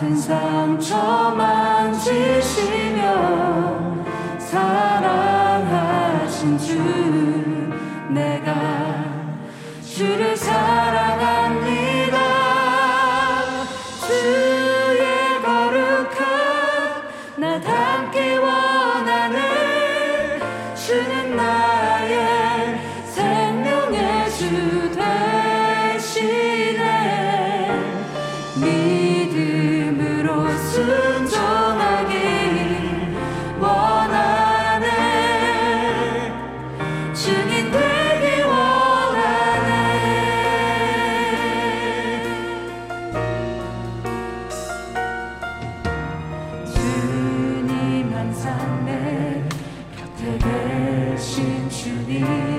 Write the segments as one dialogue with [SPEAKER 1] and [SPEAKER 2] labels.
[SPEAKER 1] 같은 상처 만지시며 사랑하신 주 내가 주를 사랑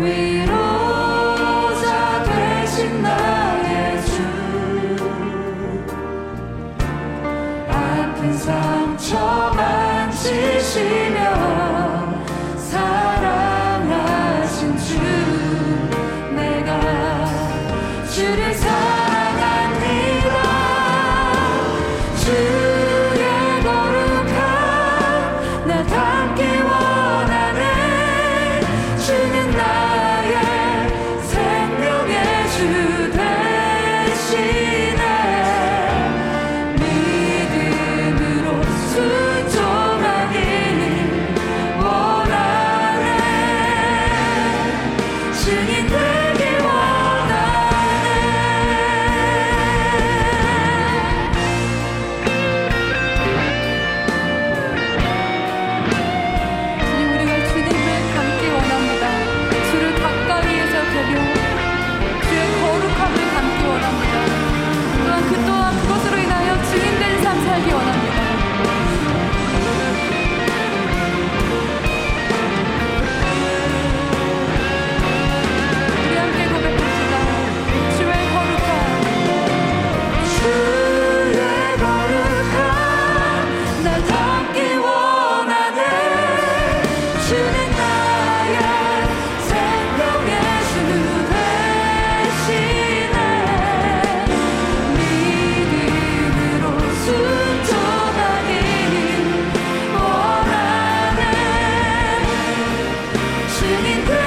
[SPEAKER 1] We don't 是你的。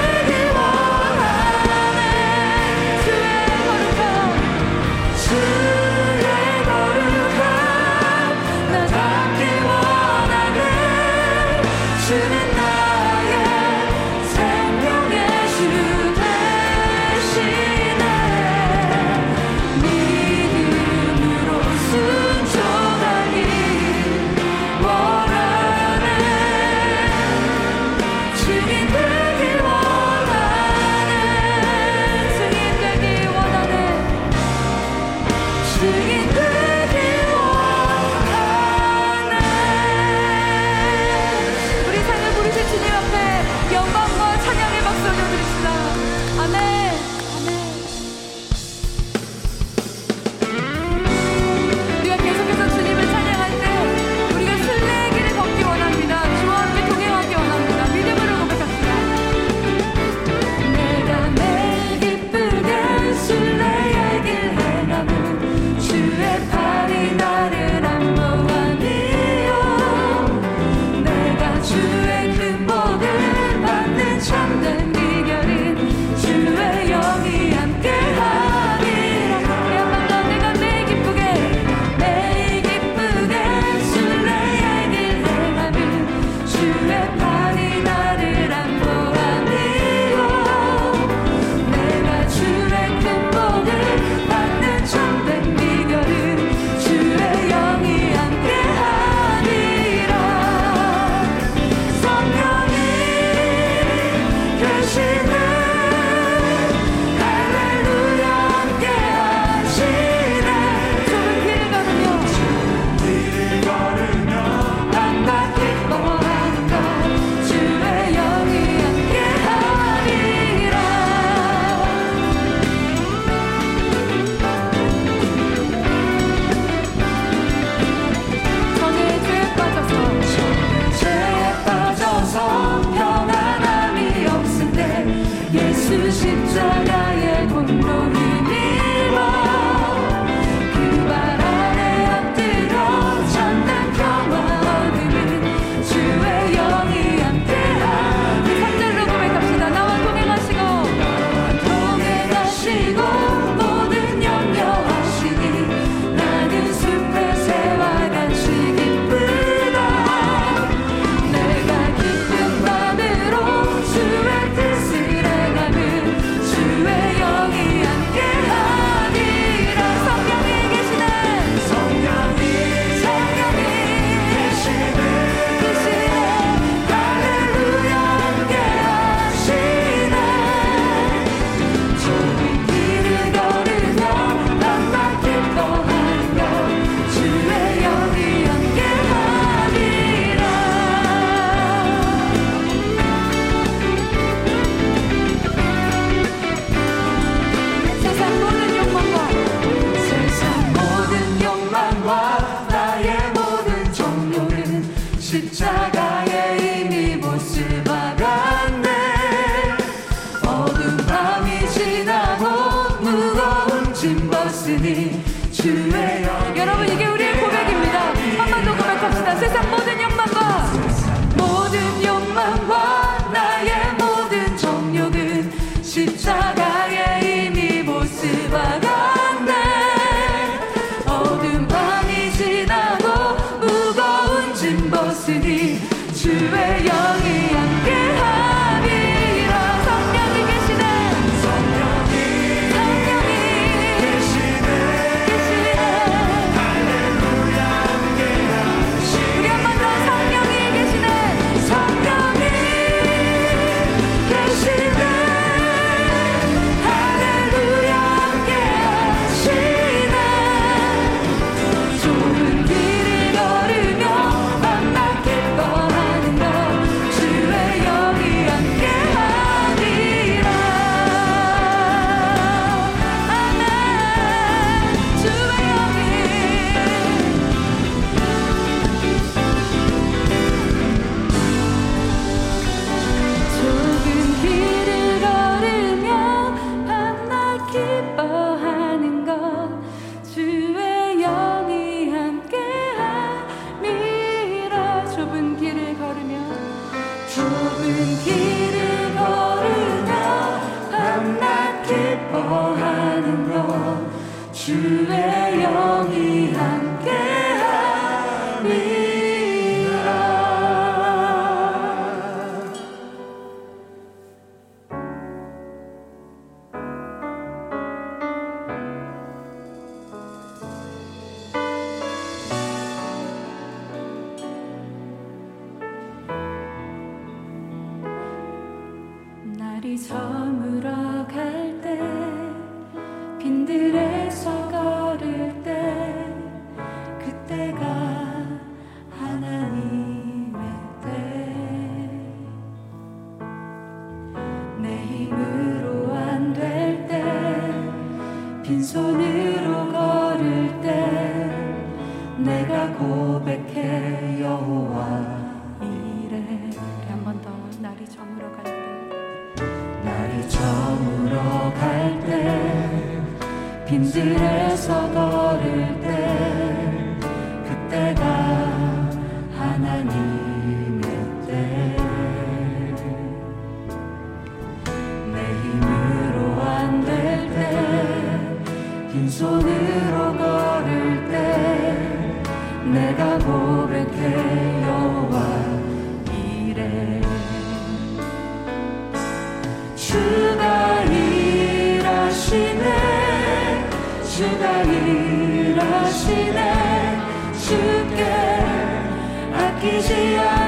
[SPEAKER 1] 주의 영 주의 영이 빈손으로 걸을 때 내가 고백해 여호와 이래. 한 번 더 날이 저물어 갈 때. 날이 저물어 갈때 빈들에 빈손으로 걸을 때 내가 고백해 여호와 이래. 주가 일하시네 주가 일하시네. 주께 아끼지 않는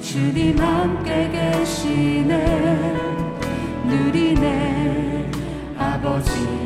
[SPEAKER 1] 주님
[SPEAKER 2] 함께 계시네.
[SPEAKER 1] 누리네. 아버지